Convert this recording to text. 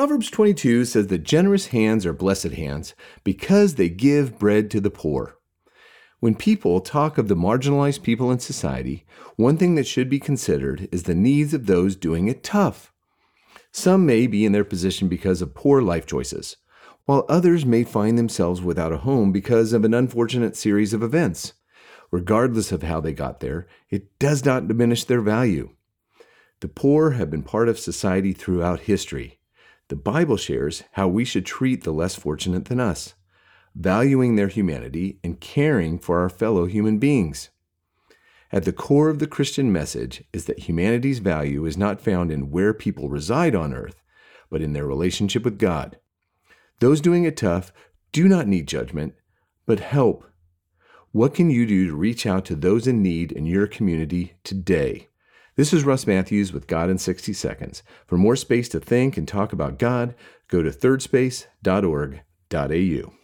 Proverbs 22 says that generous hands are blessed hands because they give bread to the poor. When people talk of the marginalized people in society, one thing that should be considered is the needs of those doing it tough. Some may be in their position because of poor life choices, while others may find themselves without a home because of an unfortunate series of events. Regardless of how they got there, it does not diminish their value. The poor have been part of society throughout history. The Bible shares how we should treat the less fortunate than us, valuing their humanity and caring for our fellow human beings. At the core of the Christian message is that humanity's value is not found in where people reside on earth, but in their relationship with God. Those doing it tough do not need judgment, but help. What can you do to reach out to those in need in your community today? This is Russ Matthews with God in 60 Seconds. For more space to think and talk about God, go to thirdspace.org.au.